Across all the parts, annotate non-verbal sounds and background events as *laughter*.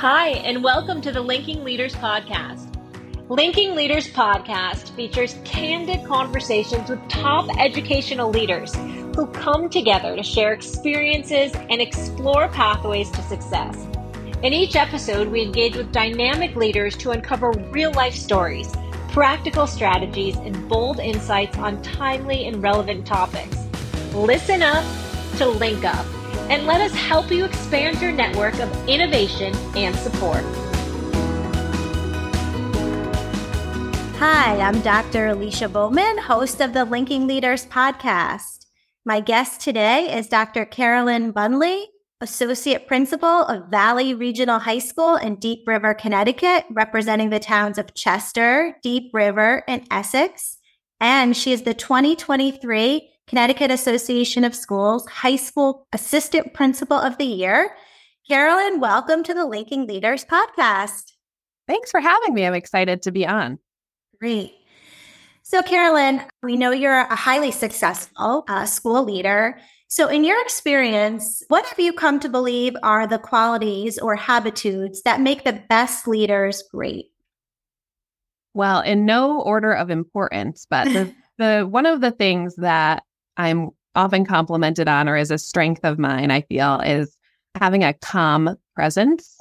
Hi, and welcome to the Linking Leaders Podcast. Linking Leaders Podcast features candid conversations with top educational leaders who come together to share experiences and explore pathways to success. In each episode, we engage with dynamic leaders to uncover real life stories, practical strategies, and bold insights on timely and relevant topics. Listen up to link up and let us help you expand your network of innovation and support. Hi, I'm Dr. Alicia Bowman, host of the Linking Leaders podcast. My guest today is Dr. Carolyn Gbunblee, Associate Principal of Valley Regional High School in Deep River, Connecticut, representing the towns of Chester, Deep River, and Essex. And she is the 2023 Connecticut Association of Schools High School Assistant Principal of the Year. Carolyn, welcome to the Linking Leaders podcast. Thanks for having me. I'm excited to be on. Great. So, Carolyn, we know you're a highly successful uh, school leader. So, in your experience, what have you come to believe are the qualities or habitudes that make the best leaders great? Well, in no order of importance, but the, *laughs* the one of the things that I'm often complimented on or is a strength of mine, I feel, is having a calm presence.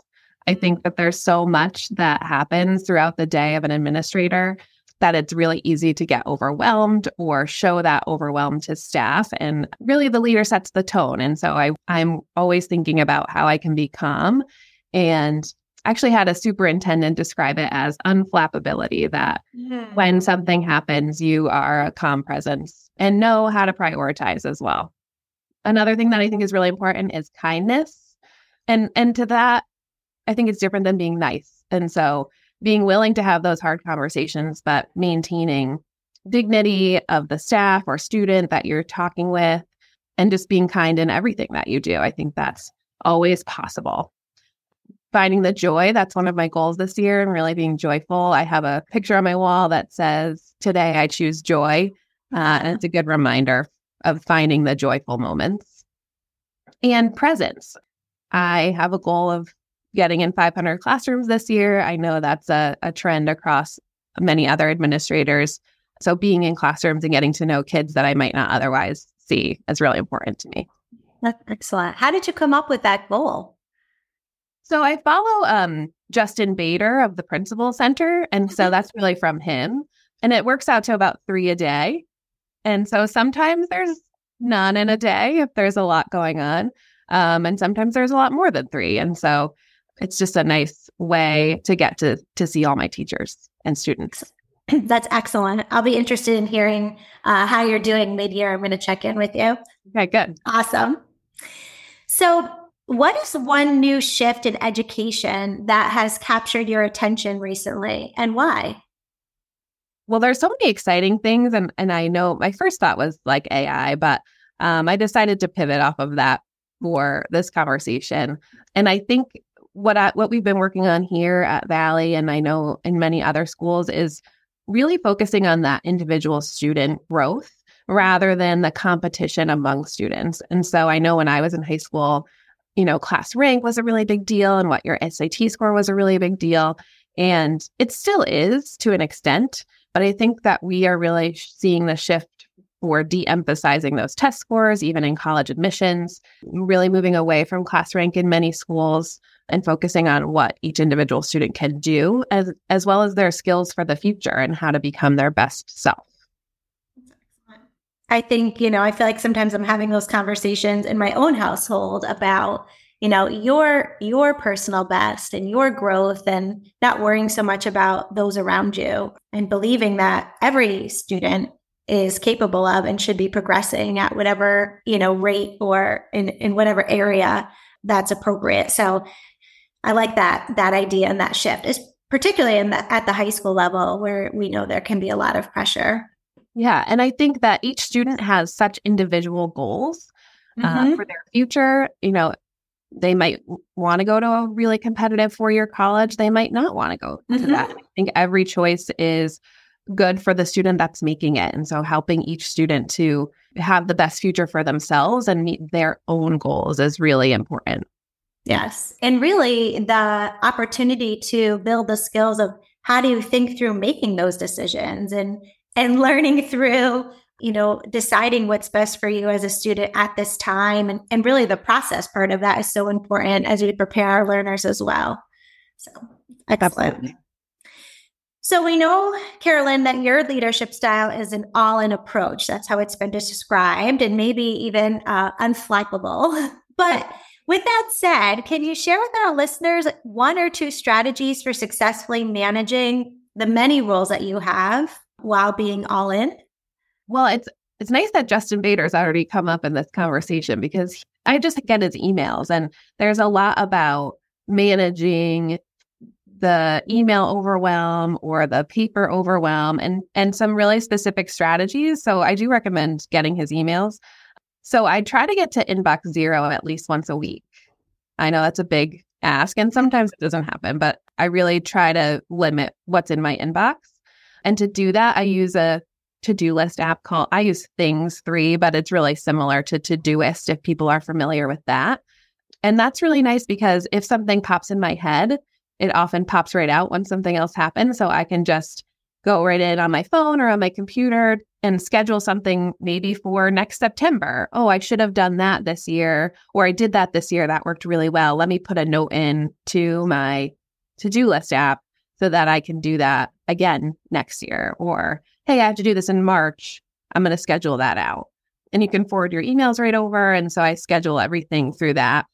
I mm-hmm. think that there's so much that happens throughout the day of an administrator that it's really easy to get overwhelmed or show that overwhelm to staff. And really the leader sets the tone. And so I, I'm always thinking about how I can be calm and actually had a superintendent describe it as unflappability that when hmm. something happens, you are a calm presence and know how to prioritize as well. Another thing that I think is really important is kindness. And and to that, I think it's different than being nice. And so being willing to have those hard conversations, but maintaining dignity of the staff or student that you're talking with and just being kind in everything that you do. I think that's always possible. Finding the joy, that's one of my goals this year and really being joyful. I have a picture on my wall that says, Today I choose joy. Uh, and it's a good reminder of finding the joyful moments and presence. I have a goal of getting in 500 classrooms this year. I know that's a, a trend across many other administrators. So being in classrooms and getting to know kids that I might not otherwise see is really important to me. That's excellent. How did you come up with that goal? So I follow um, Justin Baeder of the Principal Center. And so mm-hmm. that's really from him. And it works out to about three a day. And so sometimes there's none in a day if there's a lot going on. Um, and sometimes there's a lot more than three. And so it's just a nice way to get to to see all my teachers and students. *clears throat* That's excellent. I'll be interested in hearing uh, how you're doing mid year. I'm going to check in with you. Okay, good. Awesome. So, what is one new shift in education that has captured your attention recently and why? Well, there's so many exciting things, and and I know my first thought was like AI, but um, I decided to pivot off of that for this conversation. And I think what I, what we've been working on here at Valley, and I know in many other schools, is really focusing on that individual student growth rather than the competition among students. And so I know when I was in high school, you know, class rank was a really big deal, and what your SAT score was a really big deal, and it still is to an extent. But I think that we are really seeing the shift for de emphasizing those test scores, even in college admissions, really moving away from class rank in many schools and focusing on what each individual student can do, as, as well as their skills for the future and how to become their best self. I think, you know, I feel like sometimes I'm having those conversations in my own household about you know your your personal best and your growth and not worrying so much about those around you and believing that every student is capable of and should be progressing at whatever you know rate or in in whatever area that's appropriate. So i like that that idea and that shift is particularly in the, at the high school level where we know there can be a lot of pressure yeah and i think that each student has such individual goals uh, mm-hmm. uh, for their future you know they might want to go to a really competitive four year college. They might not want to go mm-hmm. to that. I think every choice is good for the student that's making it. And so helping each student to have the best future for themselves and meet their own goals is really important. Yes. And really, the opportunity to build the skills of how do you think through making those decisions and and learning through you know deciding what's best for you as a student at this time. And, and really the process part of that is so important as we prepare our learners as well. So excellent. Absolutely. so we know carolyn that your leadership style is an all-in approach. That's how it's been described and maybe even uh, unflappable. *laughs* But with that said can you share with our listeners one or two strategies for successfully managing the many roles that you have while being all in well, it's it's nice that Justin Baeder's already come up in this conversation because I just get his emails and there's a lot about managing the email overwhelm or the paper overwhelm and and some really specific strategies. So I do recommend getting his emails. So I try to get to inbox zero at least once a week. I know that's a big ask and sometimes it doesn't happen, but I really try to limit what's in my inbox. And to do that, I mm-hmm. use a to-do list app called I use Things 3, but it's really similar to To Todoist if people are familiar with that. And that's really nice because if something pops in my head, it often pops right out when something else happens. So I can just go right in on my phone or on my computer and schedule something maybe for next September. Oh, I should have done that this year, or I did that this year. That worked really well. Let me put a note in to my to do list app so that I can do that again next year. Or hey, I have to do this in March. I'm going to schedule that out. And you can forward your emails right over. And so I schedule everything through that.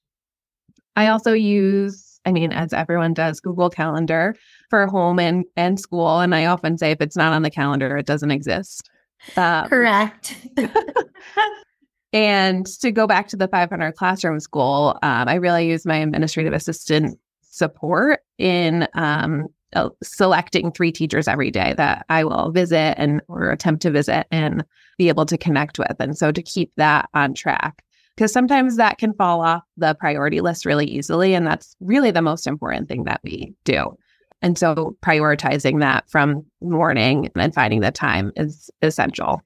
I also use, I mean, as everyone does, Google Calendar for home and, and school. And I often say if it's not on the calendar, it doesn't exist. Um, Correct. *laughs* and to go back to the 500 classroom school, um, I really use my administrative assistant support in um, uh, selecting three teachers every day that I will visit and or attempt to visit and be able to connect with. And so to keep that on track, because sometimes that can fall off the priority list really easily. And that's really the most important thing that we do. And so prioritizing that from morning and finding the time is essential.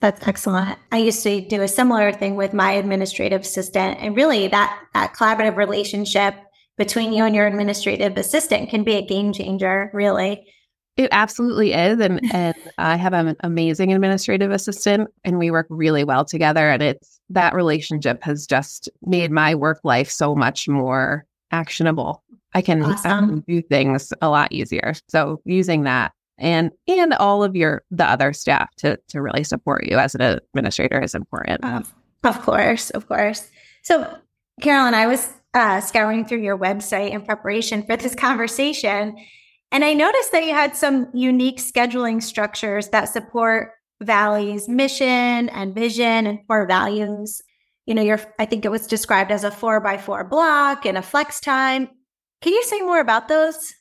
That's excellent. I used to do a similar thing with my administrative assistant and really that that collaborative relationship between you and your administrative assistant can be a game changer, really. It absolutely is. And *laughs* and I have an amazing administrative assistant and we work really well together. And it's that relationship has just made my work life so much more actionable. I can, awesome. I can do things a lot easier. So using that and and all of your the other staff to to really support you as an administrator is important. of course, of course. So Carolyn, I was uh, scouring through your website in preparation for this conversation. And I noticed that you had some unique scheduling structures that support Valley's mission and vision and core values. You know, your I think it was described as a four by four block and a flex time. Can you say more about those?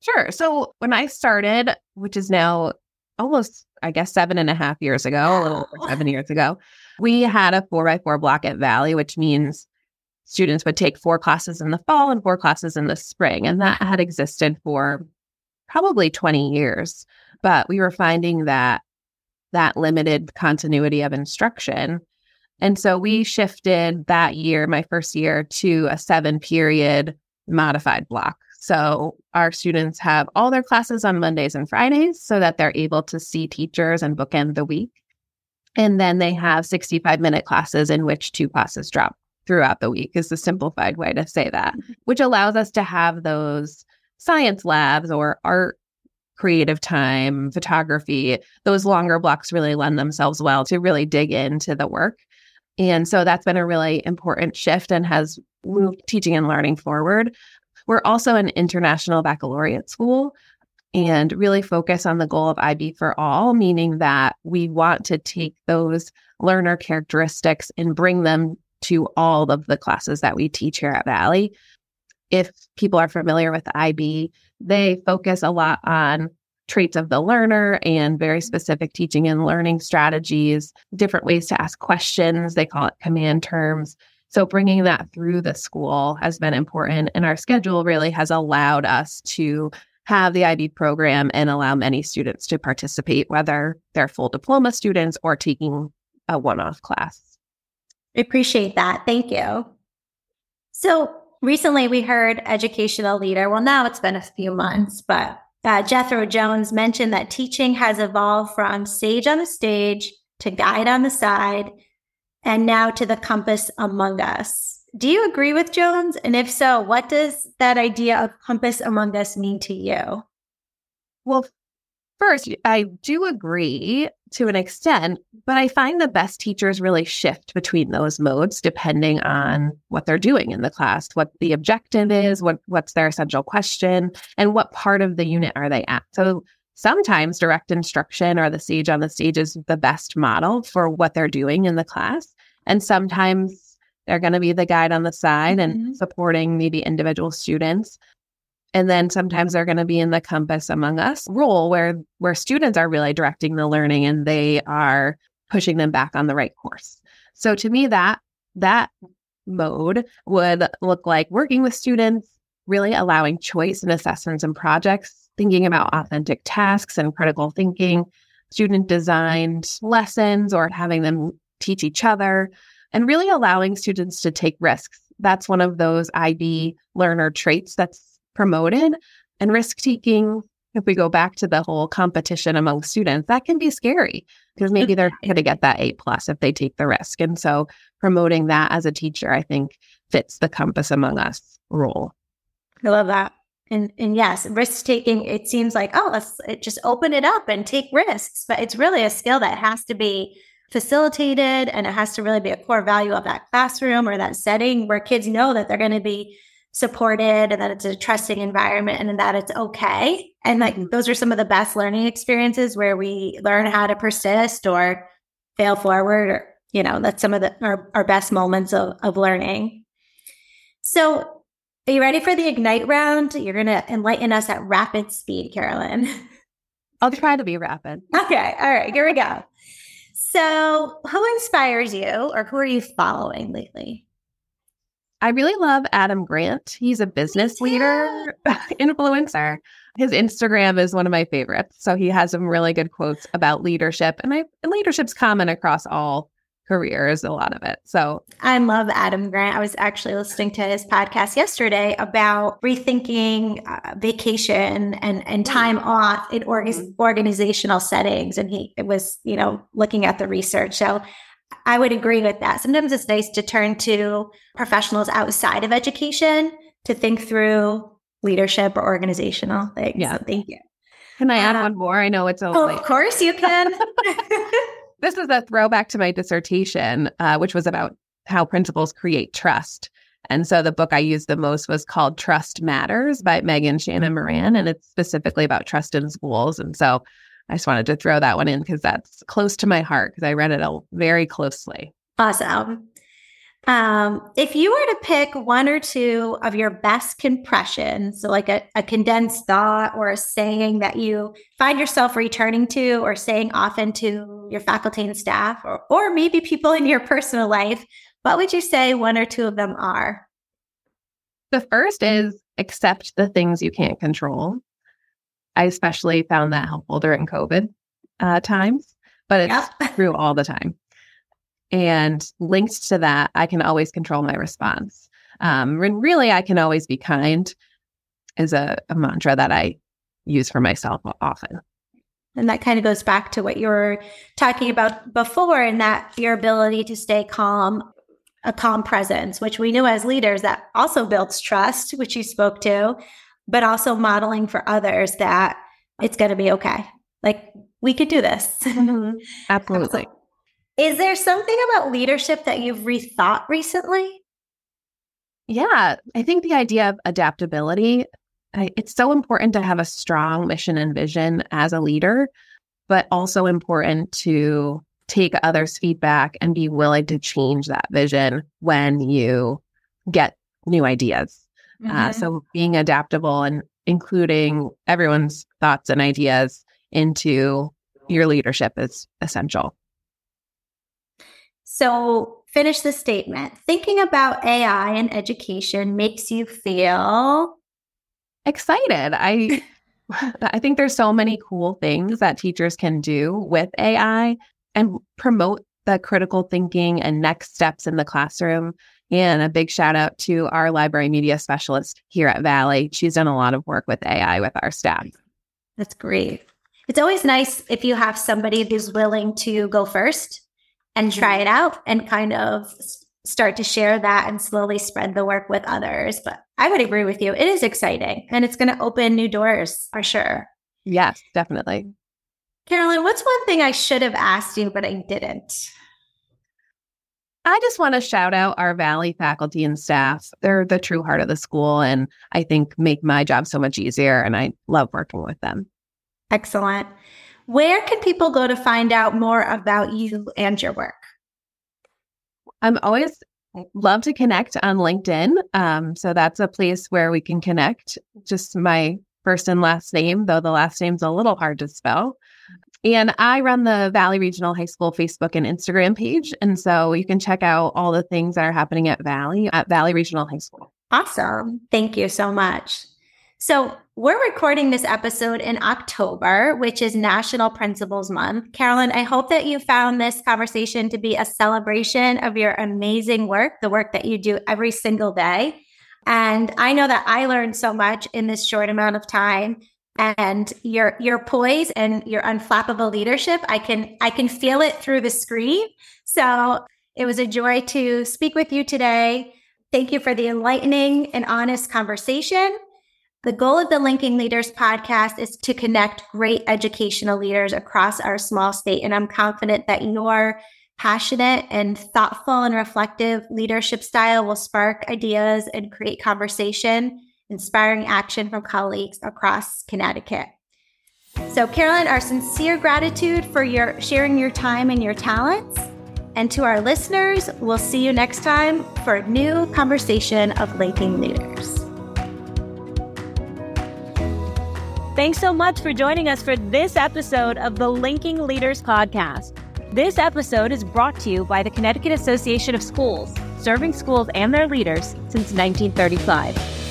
Sure. So when I started, which is now almost, I guess, seven and a half years ago, a little over seven years ago, we had a four by four block at Valley, which means students would take four classes in the fall and four classes in the spring. And that had existed for probably 20 years. But we were finding that that limited continuity of instruction. And so we mm. shifted that year, my first year, to a seven period modified block. So our students have all their classes on Mondays and Fridays so that they're able to see teachers and bookend the week. And then they have 65 minute classes in which two classes drop throughout the week is the simplified way to say that, mm-hmm. which allows us to have those science labs or art creative time, photography, those longer blocks really lend themselves well to really dig into the work. And so that's been a really important shift and has moved teaching and learning forward. We're also an international baccalaureate school and really focus on the goal of IB for all, meaning that we want to take those learner characteristics and bring them to all of the classes that we teach here at Valley. If people are familiar with IB, they focus a lot on traits of the learner and very specific teaching and learning strategies, different ways to ask questions. They call it command terms. So, bringing that through the school has been important. And our schedule really has allowed us to have the IB program and allow many students to participate, whether they're full diploma students or taking a one off class. Appreciate that. Thank you. So recently we heard educational leader. Well, now it's been a few months, but uh, Jethro Jones mentioned that teaching has evolved from sage on the stage to guide on the side and now to the compass among us. Do you agree with Jones? And if so, what does that idea of compass among us mean to you? Well, first, I do agree to an extent, but I find the best teachers really shift between those modes depending on what they're doing in the class, what the objective is, what what's their essential question, and what part of the unit are they at. So sometimes direct instruction or the sage on the stage is the best model for what they're doing in the class. And sometimes they're going to be the guide on the side mm-hmm. and supporting maybe individual students. And then sometimes they're going to be in the compass among us role where where students are really directing the learning and they are pushing them back on the right course. So to me that that mode would look like working with students, really allowing choice in assessments and projects, thinking about authentic tasks and critical thinking, student designed lessons or having them teach each other, and really allowing students to take risks. That's one of those IB learner traits that's promoted. And risk taking, if we go back to the whole competition among students, that can be scary because maybe they're going to get that A plus if they take the risk. And so promoting that as a teacher, I think fits the compass among us role. I love that. And and yes, risk taking, it seems like, oh, let's just open it up and take risks. But it's really a skill that has to be facilitated and it has to really be a core value of that classroom or that setting where kids know that they're going to be supported and that it's a trusting environment and that it's okay. And like mm-hmm. those are some of the best learning experiences where we learn how to persist or fail forward or you know, that's some of the our, our best moments of, of learning. So are you ready for the ignite round? You're gonna enlighten us at rapid speed, Carolyn. I'll try to be rapid. *laughs* Okay. All right, here we go. So who inspires you or who are you following lately? I really love Adam Grant. He's a business leader, *laughs* influencer. His Instagram is one of my favorites. So he has some really good quotes about leadership, and, I, and leadership's common across all careers, a lot of it. So I love Adam Grant. I was actually listening to his podcast yesterday about rethinking uh, vacation and, and time off in org- organizational settings. And he was, you know, looking at the research. So I would agree with that. Sometimes it's nice to turn to professionals outside of education to think through leadership or organizational things. Yeah. So thank you. Can I add uh, one more? I know it's a oh, of course you can. *laughs* *laughs* this is a throwback to my dissertation, uh, which was about how principals create trust. And so the book I used the most was called Trust Matters by Megan Tschannen-Moran. And it's specifically about trust in schools. And so I just wanted to throw that one in because that's close to my heart because I read it very closely. Awesome. Um, if you were to pick one or two of your best compressions, so like a, a, condensed thought or a saying that you find yourself returning to or saying often to your faculty and staff, or, or maybe people in your personal life, what would you say one or two of them are? The first is accept the things you can't control. I especially found that helpful during COVID uh, times, but it's yeah. *laughs* true all the time. And linked to that, I can always control my response. Um, and really, I can always be kind is a, a mantra that I use for myself often. And that kind of goes back to what you were talking about before, and that your ability to stay calm, a calm presence, which we knew as leaders that also builds trust, which you spoke to, but also modeling for others that it's going to be okay. Like we could do this. Mm-hmm. *laughs* Absolutely. Is there something about leadership that you've rethought recently? Yeah, I think the idea of adaptability, I, it's so important to have a strong mission and vision as a leader, but also important to take others' feedback and be willing to change that vision when you get new ideas. Uh, mm-hmm. Uh, so being adaptable and including everyone's thoughts and ideas into your leadership is essential. So, finish the statement. Thinking about AI and education makes you feel excited. I *laughs* *laughs* I think there's so many cool things that teachers can do with AI and promote the critical thinking and next steps in the classroom And a big shout out to our library media specialist here at Valley. She's done a lot of work with AI with our staff. That's great. It's always nice if you have somebody who's willing to go first and try it out and kind of start to share that and slowly spread the work with others. But I would agree with you. It is exciting and it's going to open new doors for sure. Yes, definitely. Carolyn, what's one thing I should have asked you, but I didn't? I just want to shout out our Valley faculty and staff. They're the true heart of the school and I think make my job so much easier. And I love working with them. Excellent. Where can people go to find out more about you and your work? I'm always love to connect on LinkedIn. Um, so that's a place where we can connect. Just my first and last name, though the last name's a little hard to spell. And I run the Valley Regional High School Facebook and Instagram page. And so you can check out all the things that are happening at Valley, at Valley Regional High School. Awesome. Thank you so much. So, we're recording this episode in October, which is National Principals Month. Carolyn, I hope that you found this conversation to be a celebration of your amazing work, the work that you do every single day. And I know that I learned so much in this short amount of time and your your poise and your unflappable leadership i can i can feel it through the screen. So it was a joy to speak with you today. Thank you for the enlightening and honest conversation. The goal of the linking leaders podcast is to connect great educational leaders across our small state and i'm confident that your passionate and thoughtful and reflective leadership style will spark ideas and create conversation inspiring action from colleagues across Connecticut. So, Carolyn, our sincere gratitude for your sharing your time and your talents. And to our listeners, we'll see you next time for a new conversation of linking leaders. Thanks so much for joining us for this episode of the Linking Leaders podcast. This episode is brought to you by the Connecticut Association of Schools, serving schools and their leaders since 1935.